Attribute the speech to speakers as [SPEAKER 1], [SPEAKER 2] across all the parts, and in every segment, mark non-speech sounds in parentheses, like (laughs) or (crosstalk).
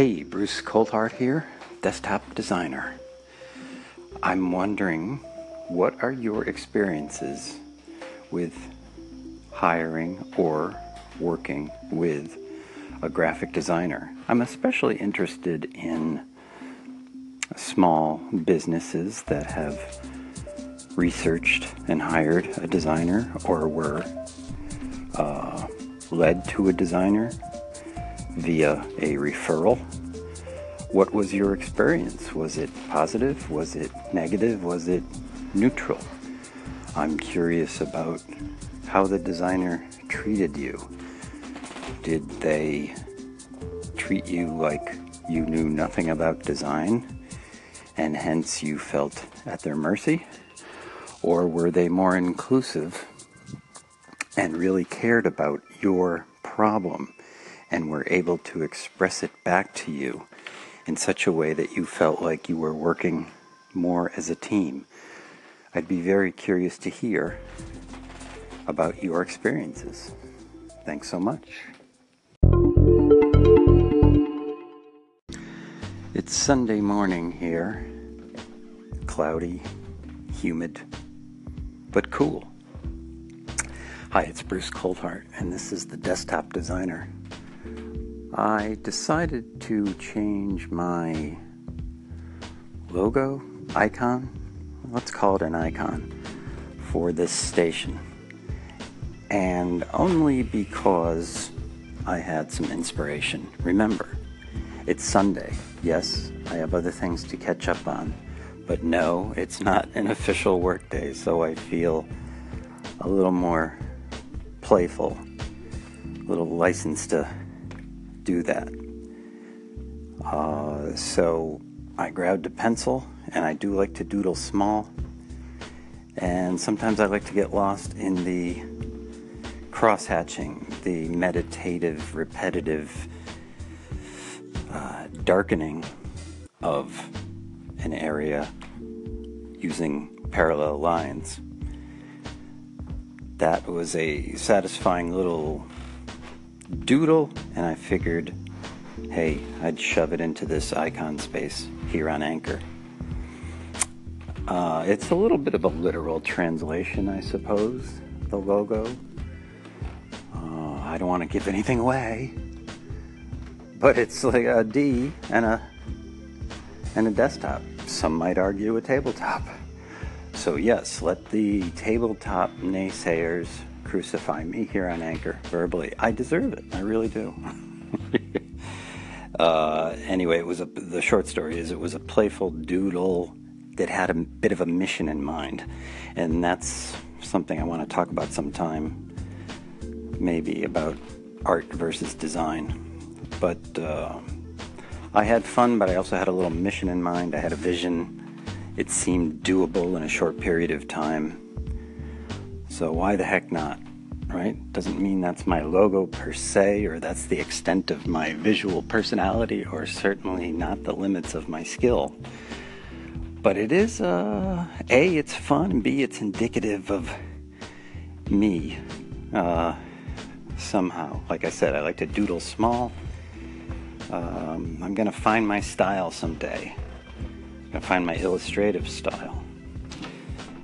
[SPEAKER 1] Hey, Bruce Coulthart here, desktop designer. I'm wondering what are your experiences with hiring or working with a graphic designer? I'm especially interested in small businesses that have researched and hired a designer or were uh, led to a designer via a referral. What was your experience? Was it positive? Was it negative? Was it neutral? I'm curious about how the designer treated you. Did they treat you like you knew nothing about design and hence you felt at their mercy? Or were they more inclusive and really cared about your problem and were able to express it back to you in such a way that you felt like you were working more as a team? I'd be very curious to hear about your experiences. Thanks so much. It's Sunday morning here. Cloudy, humid, but cool. Hi, it's Bruce Coulthart, and this is the Desktop Designer. I decided to change my logo, icon, let's call it an icon, for this station. And only because I had some inspiration. Remember, it's Sunday. Yes, I have other things to catch up on. But no, it's not an official work day, so I feel a little more playful, a little license to do that. Uh, so I grabbed a pencil, and I do like to doodle small. And sometimes I like to get lost in the cross-hatching, the meditative, repetitive uh, darkening of an area using parallel lines. That was a satisfying little doodle, and I figured, hey, I'd shove it into this icon space here on Anchor. Uh, it's a little bit of a literal translation, I suppose, the logo. Uh, I don't want to give anything away, but it's like a D and a and a desktop. Some might argue a tabletop. So, yes, let the tabletop naysayers crucify me here on Anchor verbally. I deserve it. I really do. (laughs) uh, anyway, it was a, the short story is it was a playful doodle that had a bit of a mission in mind, and that's something I want to talk about sometime. Maybe about art versus design, but. Uh, I had fun, but I also had a little mission in mind. I had a vision. It seemed doable in a short period of time. So why the heck not? Right? Doesn't mean that's my logo per se, or that's the extent of my visual personality, or certainly not the limits of my skill. But it is, uh, A, it's fun, B, it's indicative of me. Uh, somehow. Like I said, I like to doodle small. Um, I'm going to find my style someday. I'm going to find my illustrative style.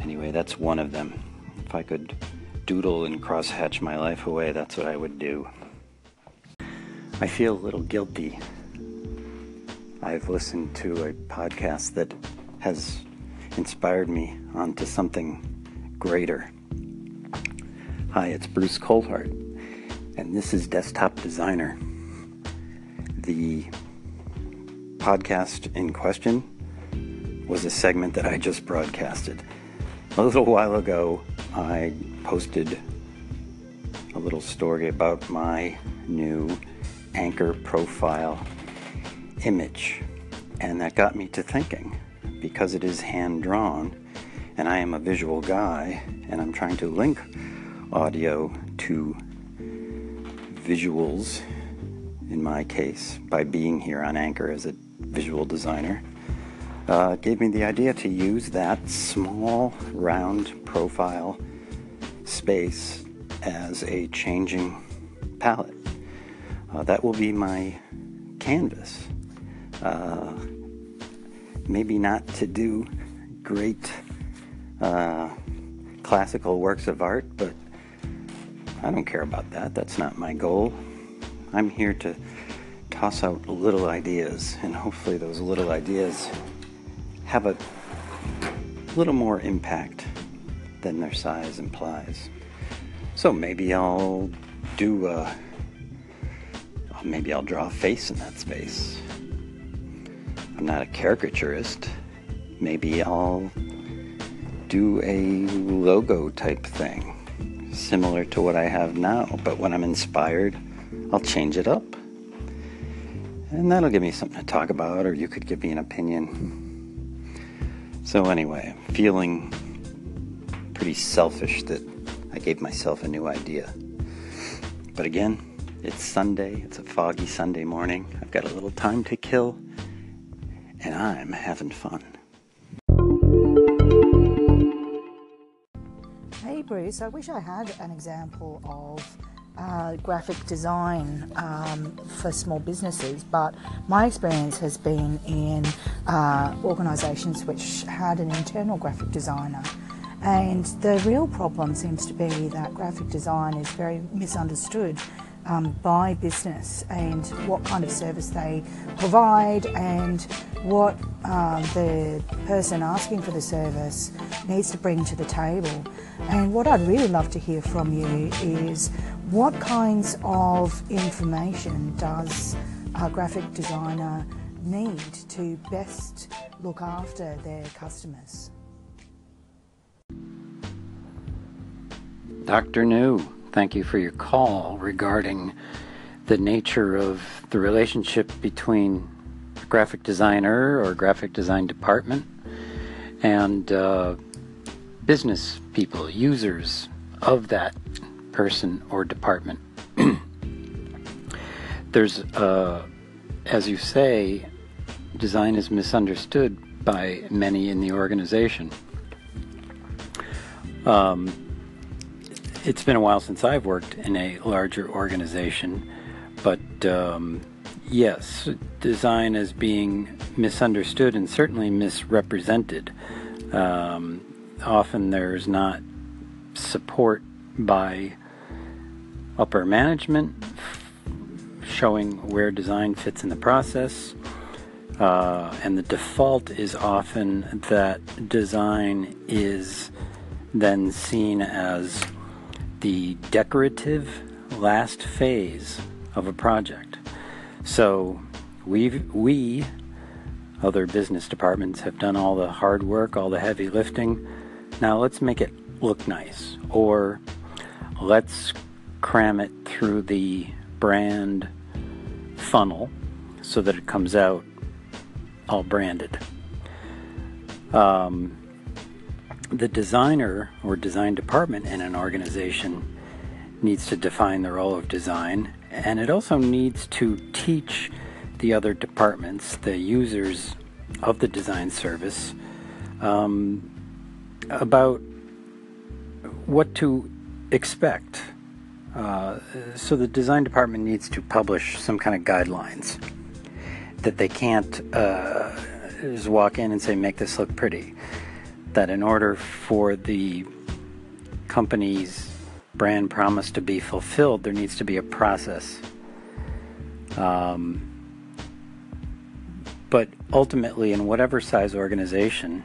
[SPEAKER 1] Anyway, that's one of them. If I could doodle and crosshatch my life away, that's what I would do. I feel a little guilty. I've listened to a podcast that has inspired me onto something greater. Hi, it's Bruce Coulthart, and this is Desktop Designer the podcast in question was a segment that I just broadcasted. A little while ago, I posted a little story about my new anchor profile image, and that got me to thinking because it is hand drawn and I am a visual guy and I'm trying to link audio to visuals in my case, by being here on Anchor as a visual designer, uh, gave me the idea to use that small, round profile space as a changing palette. Uh, that will be my canvas. Uh, maybe not to do great uh, classical works of art, but I don't care about that. That's not my goal. I'm here to toss out little ideas, and hopefully, those little ideas have a little more impact than their size implies. So maybe I'll do a. Uh, maybe I'll draw a face in that space. I'm not a caricaturist. Maybe I'll do a logo type thing, similar to what I have now, but when I'm inspired, I'll change it up. And that'll give me something to talk about, or you could give me an opinion. So, anyway, feeling pretty selfish that I gave myself a new idea. But again, it's Sunday, it's a foggy Sunday morning. I've got a little time to kill, and I'm having fun.
[SPEAKER 2] Hey Bruce, I wish I had an example of uh, graphic design um, for small businesses, but my experience has been in uh, organisations which had an internal graphic designer. And the real problem seems to be that graphic design is very misunderstood um, by business and what kind of service they provide and what uh, the person asking for the service needs to bring to the table. And what I'd really love to hear from you is what kinds of information does a graphic designer need to best look after their customers?
[SPEAKER 1] Dr. New, thank you for your call regarding the nature of the relationship between a graphic designer or graphic design department and uh, business people, users of that person or department. (clears throat) There's, uh, as you say, design is misunderstood by many in the organization. Um, it's been a while since I've worked in a larger organization, but um, yes, design is being misunderstood and certainly misrepresented. Um, often there's not support by upper management showing where design fits in the process. Uh, and the default is often that design is then seen as the decorative last phase of a project. So we we other business departments have done all the hard work, all the heavy lifting. Now let's make it look nice or let's cram it through the brand funnel so that it comes out all branded. Um, the designer or design department in an organization needs to define the role of design and it also needs to teach the other departments, the users of the design service, um, about what to expect. Uh, so the design department needs to publish some kind of guidelines that they can't uh, just walk in and say, make this look pretty that in order for the company's brand promise to be fulfilled, there needs to be a process. Um, but ultimately, in whatever size organization,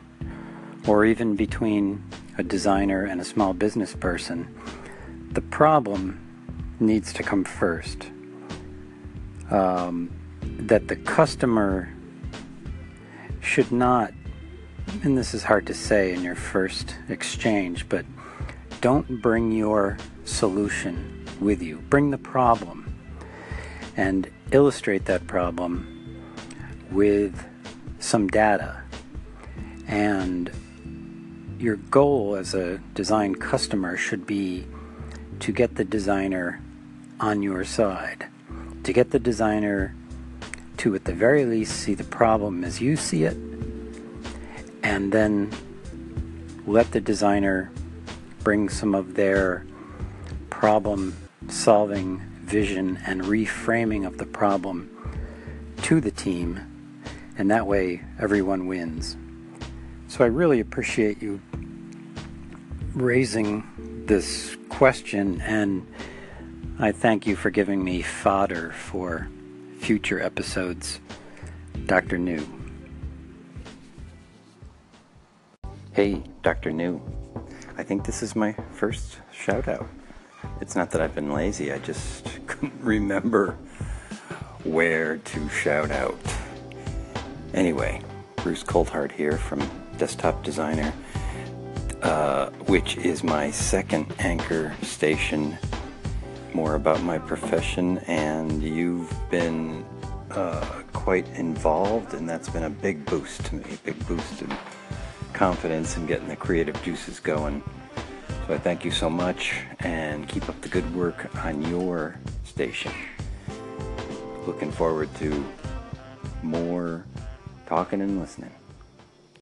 [SPEAKER 1] or even between a designer and a small business person, the problem needs to come first. Um, that the customer should not and this is hard to say in your first exchange, but don't bring your solution with you. Bring the problem and illustrate that problem with some data. And your goal as a design customer should be to get the designer on your side, to get the designer to, at the very least, see the problem as you see it and then let the designer bring some of their problem solving vision and reframing of the problem to the team And that way, everyone wins. So I really appreciate you raising this question, and I thank you for giving me fodder for future episodes. Dr. New. Hey, Dr. New. I think this is my first shout out. It's not that I've been lazy, I just (laughs) couldn't remember where to shout out. Anyway, Bruce Coulthart here from Desktop Designer, uh, which is my second anchor station. More about my profession, and you've been uh, quite involved, and that's been a big boost to me, a big boost in confidence and getting the creative juices going. So I thank you so much and keep up the good work on your station. Looking forward to more talking and listening.